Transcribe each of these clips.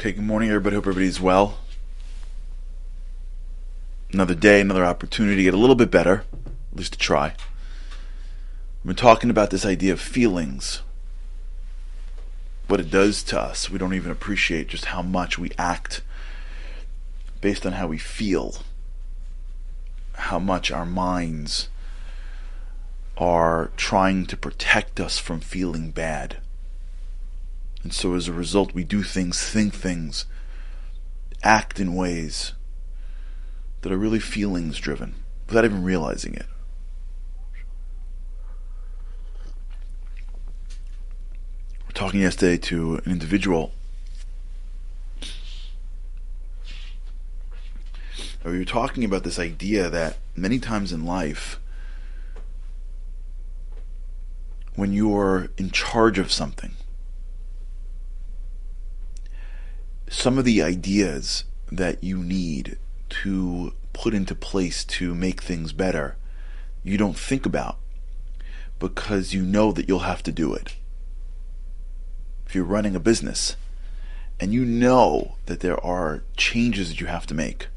Okay, good morning, everybody. Hope everybody's well. Another day, another opportunity to get a little bit better, at least to try. We've been talking about this idea of feelings, what it does to us. We don't even appreciate just how much we act based on how we feel, how much our minds are trying to protect us from feeling bad. And so as a result, we do things, think things, act in ways that are really feelings driven without even realizing it. We're talking yesterday to an individual. We were talking about this idea that many times in life, when you're in charge of something, some of the ideas that you need to put into place to make things better, you don't think about because you know that you'll have to do it. If you're running a business and you know that there are changes that you have to make,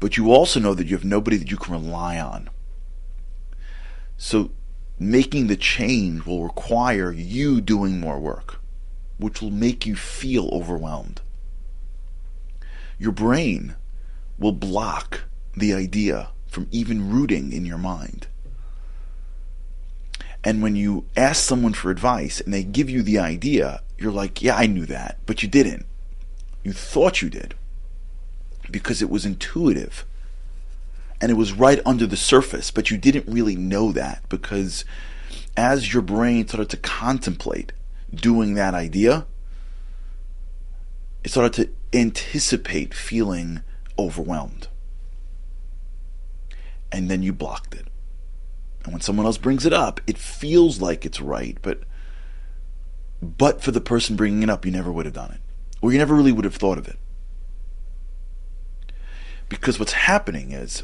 but you also know that you have nobody that you can rely on. So making the change will require you doing more work, which will make you feel overwhelmed your brain will block the idea from even rooting in your mind. And when you ask someone for advice and they give you the idea, you're like, yeah, I knew that, but you didn't. You thought you did because it was intuitive and it was right under the surface, but you didn't really know that because as your brain started to contemplate doing that idea, it started to anticipate feeling overwhelmed. And then you blocked it. And when someone else brings it up, it feels like it's right, but but for the person bringing it up, you never would have done it. Or you never really would have thought of it. Because what's happening is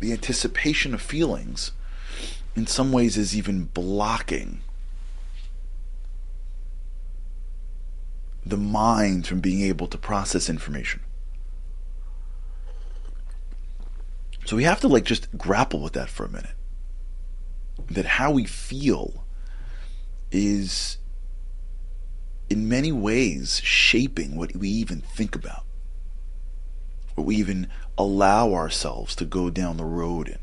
the anticipation of feelings in some ways is even blocking the mind from being able to process information. So we have to like just grapple with that for a minute. That how we feel is in many ways shaping what we even think about. What we even allow ourselves to go down the road in.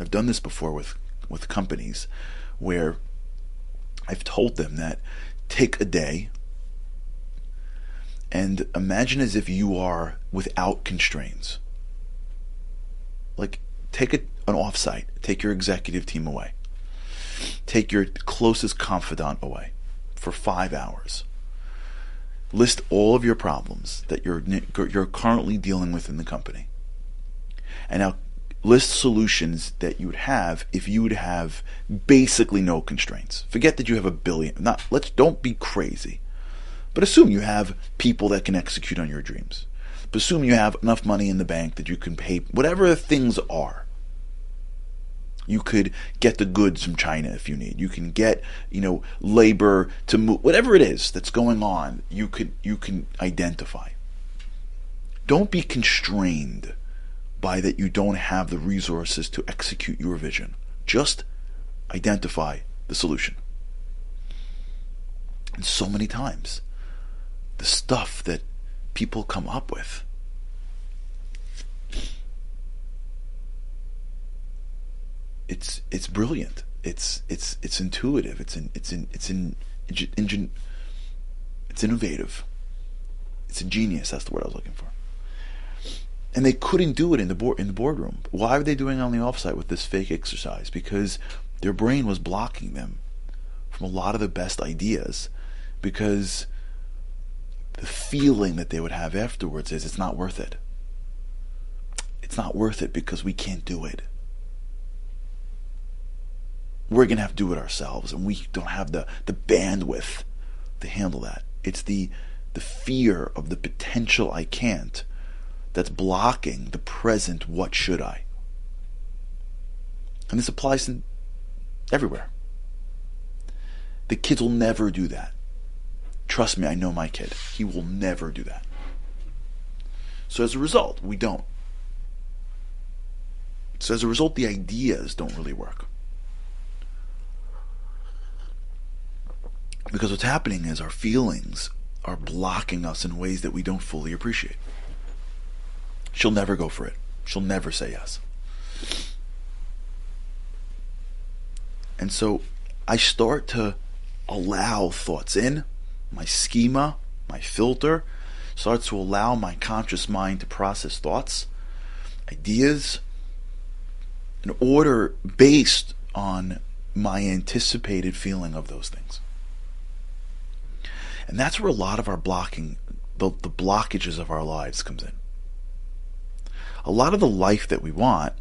I've done this before with, with companies where I've told them that take a day and imagine as if you are without constraints. Like, take a, an offsite, take your executive team away, take your closest confidant away for five hours. List all of your problems that you're you're currently dealing with in the company, and now list solutions that you would have if you would have basically no constraints. Forget that you have a billion. Not let's don't be crazy. But assume you have people that can execute on your dreams. But assume you have enough money in the bank that you can pay whatever things are. You could get the goods from China if you need. You can get, you know, labor to move whatever it is that's going on, you could you can identify. Don't be constrained by that you don't have the resources to execute your vision. Just identify the solution. And so many times the stuff that people come up with. It's it's brilliant. It's it's it's intuitive. It's in it's in it's in, in, it's innovative. It's ingenious. That's the word I was looking for. And they couldn't do it in the board in the boardroom. Why were they doing it on the offsite with this fake exercise? Because their brain was blocking them from a lot of the best ideas because the feeling that they would have afterwards is it's not worth it. It's not worth it because we can't do it. We're going to have to do it ourselves, and we don't have the, the bandwidth to handle that. It's the, the fear of the potential I can't that's blocking the present what should I. And this applies in everywhere. The kids will never do that Trust me, I know my kid. He will never do that. So as a result, we don't. So as a result, the ideas don't really work. Because what's happening is our feelings are blocking us in ways that we don't fully appreciate. She'll never go for it. She'll never say yes. And so I start to allow thoughts in, my schema, my filter starts to allow my conscious mind to process thoughts, ideas, in order based on my anticipated feeling of those things. And that's where a lot of our blocking, the, the blockages of our lives comes in. A lot of the life that we want,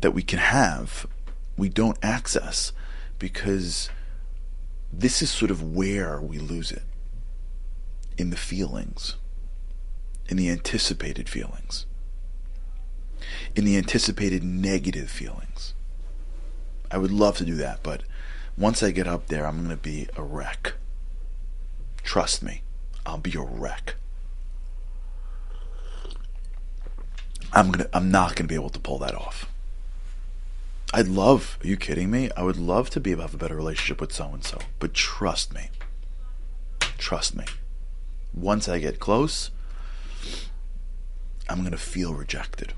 that we can have, we don't access because this is sort of where we lose it in the feelings, in the anticipated feelings, in the anticipated negative feelings. I would love to do that, but once I get up there, I'm going to be a wreck. Trust me, I'll be a wreck. I'm gonna I'm not gonna be able to pull that off. I'd love, are you kidding me? I would love to be able to have a better relationship with so and so. But trust me. Trust me. Once I get close, I'm going to feel rejected.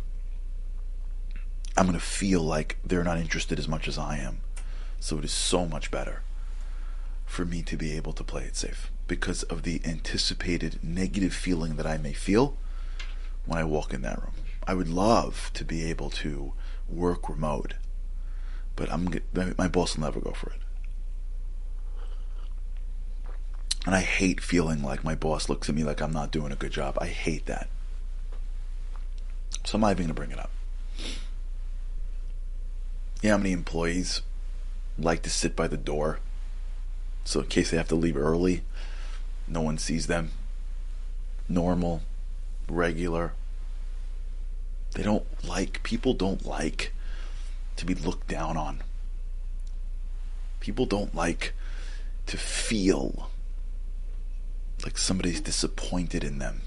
I'm going to feel like they're not interested as much as I am. So it is so much better for me to be able to play it safe because of the anticipated negative feeling that I may feel when I walk in that room. I would love to be able to work remote but I'm my boss will never go for it. And I hate feeling like my boss looks at me like I'm not doing a good job. I hate that. So I'm not even going to bring it up. You know how many employees like to sit by the door so in case they have to leave early, no one sees them? Normal, regular. They don't like, people don't like to be looked down on. People don't like to feel like somebody's disappointed in them.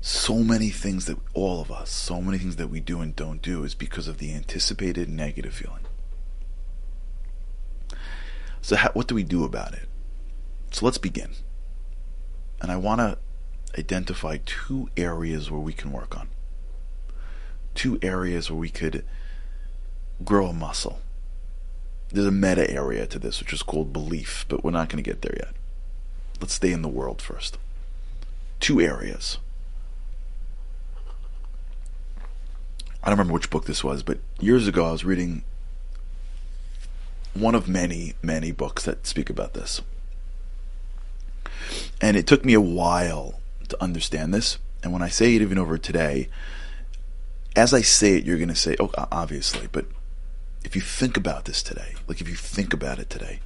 So many things that all of us, so many things that we do and don't do is because of the anticipated negative feeling. So, how, what do we do about it? So, let's begin. And I want to identify two areas where we can work on two areas where we could grow a muscle. There's a meta area to this, which is called belief, but we're not going to get there yet. Let's stay in the world first. Two areas. I don't remember which book this was, but years ago I was reading one of many, many books that speak about this. And it took me a while to understand this. And when I say it even over today, as I say it, you're going to say, oh, obviously, but if you think about this today, like if you think about it today,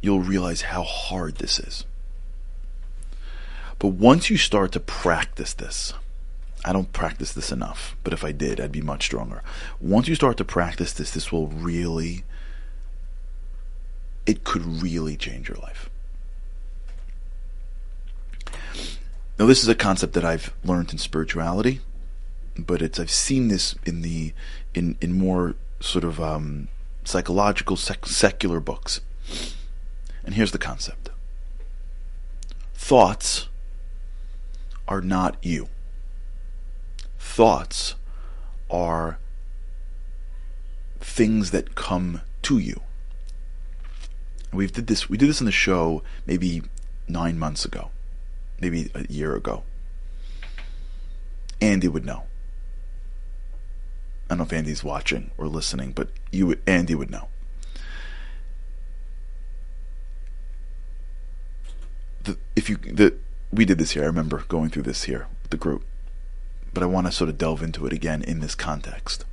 you'll realize how hard this is. But once you start to practice this, I don't practice this enough, but if I did, I'd be much stronger. Once you start to practice this, this will really, it could really change your life. Now, this is a concept that I've learned in spirituality but it's I've seen this in the in in more sort of um, psychological sec- secular books. And here's the concept: thoughts are not you. Thoughts are things that come to you. We did this. We did this in the show maybe nine months ago, maybe a year ago. Andy would know. I don't know if Andy's watching or listening, but you, Andy, would know. The, if you, the, we did this here. I remember going through this here with the group, but I want to sort of delve into it again in this context.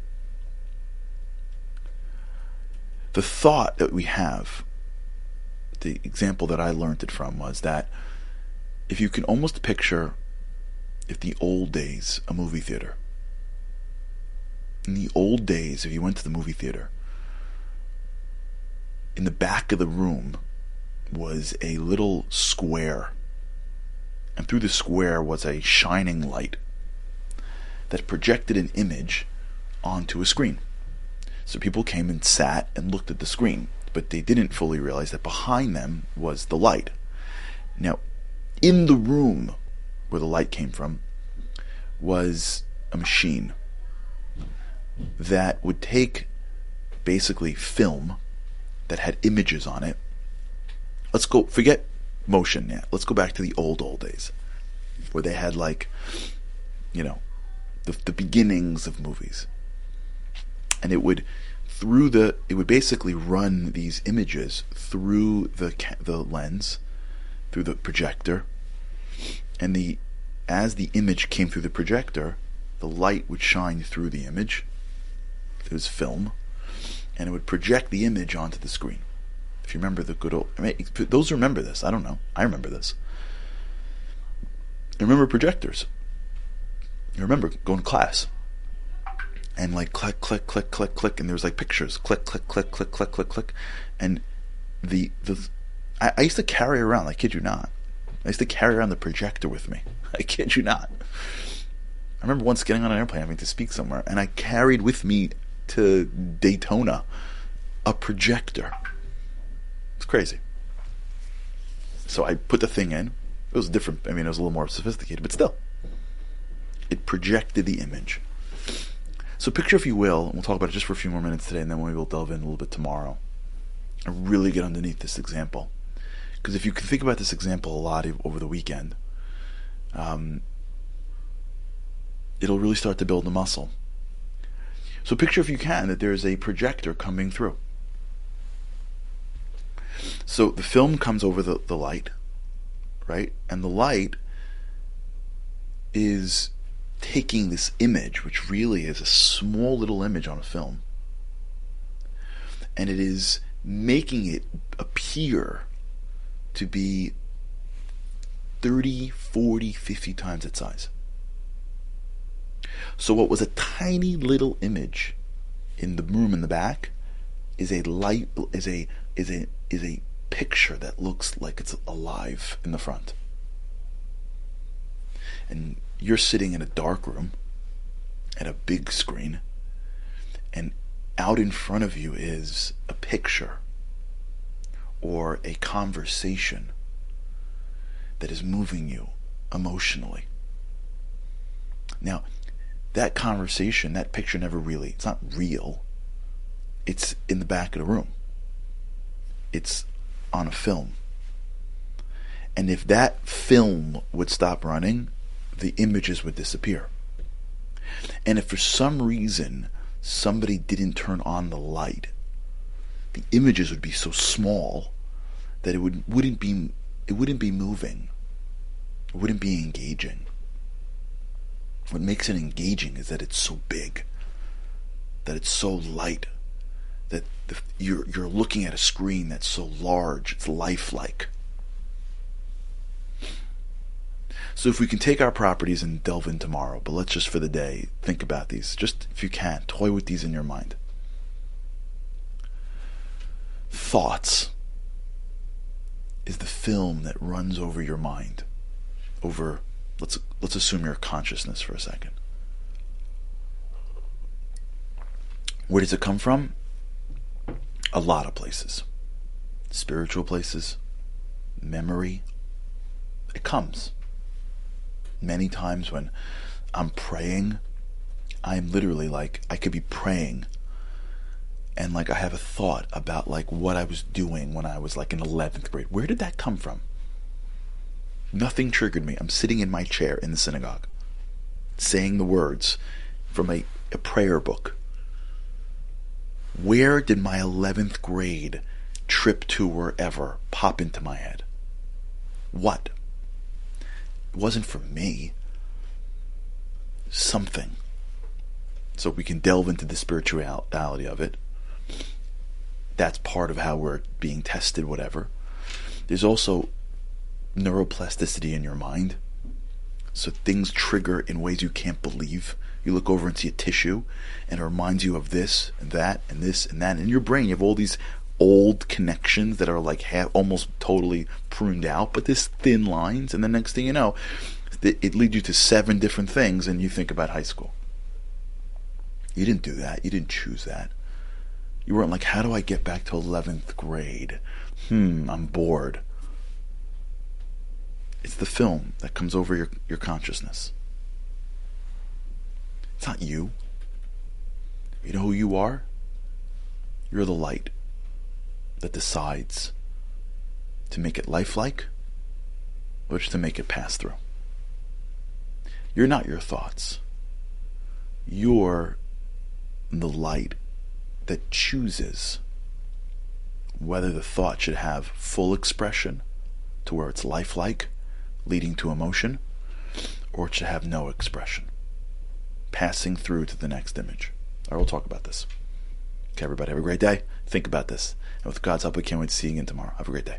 The thought that we have, the example that I learned it from was that if you can almost picture if the old days, a movie theater, in the old days, if you went to the movie theater, in the back of the room, was a little square. And through the square was a shining light that projected an image onto a screen. So people came and sat and looked at the screen, but they didn't fully realize that behind them was the light. Now, in the room where the light came from was a machine that would take basically film that had images on it. Let's go forget motion now. Let's go back to the old old days where they had like you know the, the beginnings of movies. And it would through the it would basically run these images through the the lens through the projector and the as the image came through the projector the light would shine through the image it was film and it would project the image onto the screen if you remember the good old I mean, those who remember this I don't know I remember this I remember projectors I remember going to class and like click, click, click, click, click, and there was like pictures, click, click, click, click, click, click, click, and the the I, I used to carry around. I kid you not. I used to carry around the projector with me. I kid you not. I remember once getting on an airplane having to speak somewhere, and I carried with me to Daytona a projector. It's crazy. So I put the thing in. It was different. I mean, it was a little more sophisticated, but still, it projected the image. So picture, if you will, and we'll talk about it just for a few more minutes today, and then we will delve in a little bit tomorrow, and really get underneath this example. Because if you can think about this example a lot over the weekend, um, it'll really start to build the muscle. So picture, if you can, that there's a projector coming through. So the film comes over the, the light, right? And the light is taking this image, which really is a small little image on a film, and it is making it appear to be 30, 40, 50 times its size. So what was a tiny little image in the room in the back is a light is a is a is a picture that looks like it's alive in the front. And you're sitting in a dark room at a big screen, and out in front of you is a picture or a conversation that is moving you emotionally. Now, that conversation, that picture never really, it's not real. It's in the back of the room. It's on a film. And if that film would stop running, the images would disappear. And if for some reason somebody didn't turn on the light, the images would be so small that it would wouldn't be it wouldn't be moving. It wouldn't be engaging. What makes it engaging is that it's so big, that it's so light, that the, you're you're looking at a screen that's so large, it's lifelike. So if we can take our properties and delve in tomorrow, but let's just for the day think about these. Just if you can, toy with these in your mind. Thoughts is the film that runs over your mind. Over let's let's assume your consciousness for a second. Where does it come from? A lot of places. Spiritual places, memory. It comes many times when I'm praying, I'm literally like, I could be praying and like I have a thought about like what I was doing when I was like in 11th grade. Where did that come from? Nothing triggered me. I'm sitting in my chair in the synagogue saying the words from a, a prayer book. Where did my 11th grade trip to wherever pop into my head? What? It wasn't for me. Something. So we can delve into the spirituality of it. That's part of how we're being tested, whatever. There's also neuroplasticity in your mind. So things trigger in ways you can't believe. You look over and see a tissue and it reminds you of this and that and this and that. And In your brain, you have all these old connections that are like half, almost totally pruned out, but there's thin lines, and the next thing you know, it, it leads you to seven different things, and you think about high school. You didn't do that. You didn't choose that. You weren't like, how do I get back to 11th grade? Hmm, I'm bored. It's the film that comes over your, your consciousness. It's not you. You know who you are? You're the light that decides to make it lifelike or to make it pass through. You're not your thoughts. You're the light that chooses whether the thought should have full expression to where it's lifelike, leading to emotion, or should have no expression, passing through to the next image. All right, we'll talk about this. Okay, everybody, have a great day. Think about this. And with God's help, we can't wait to see you again tomorrow. Have a great day.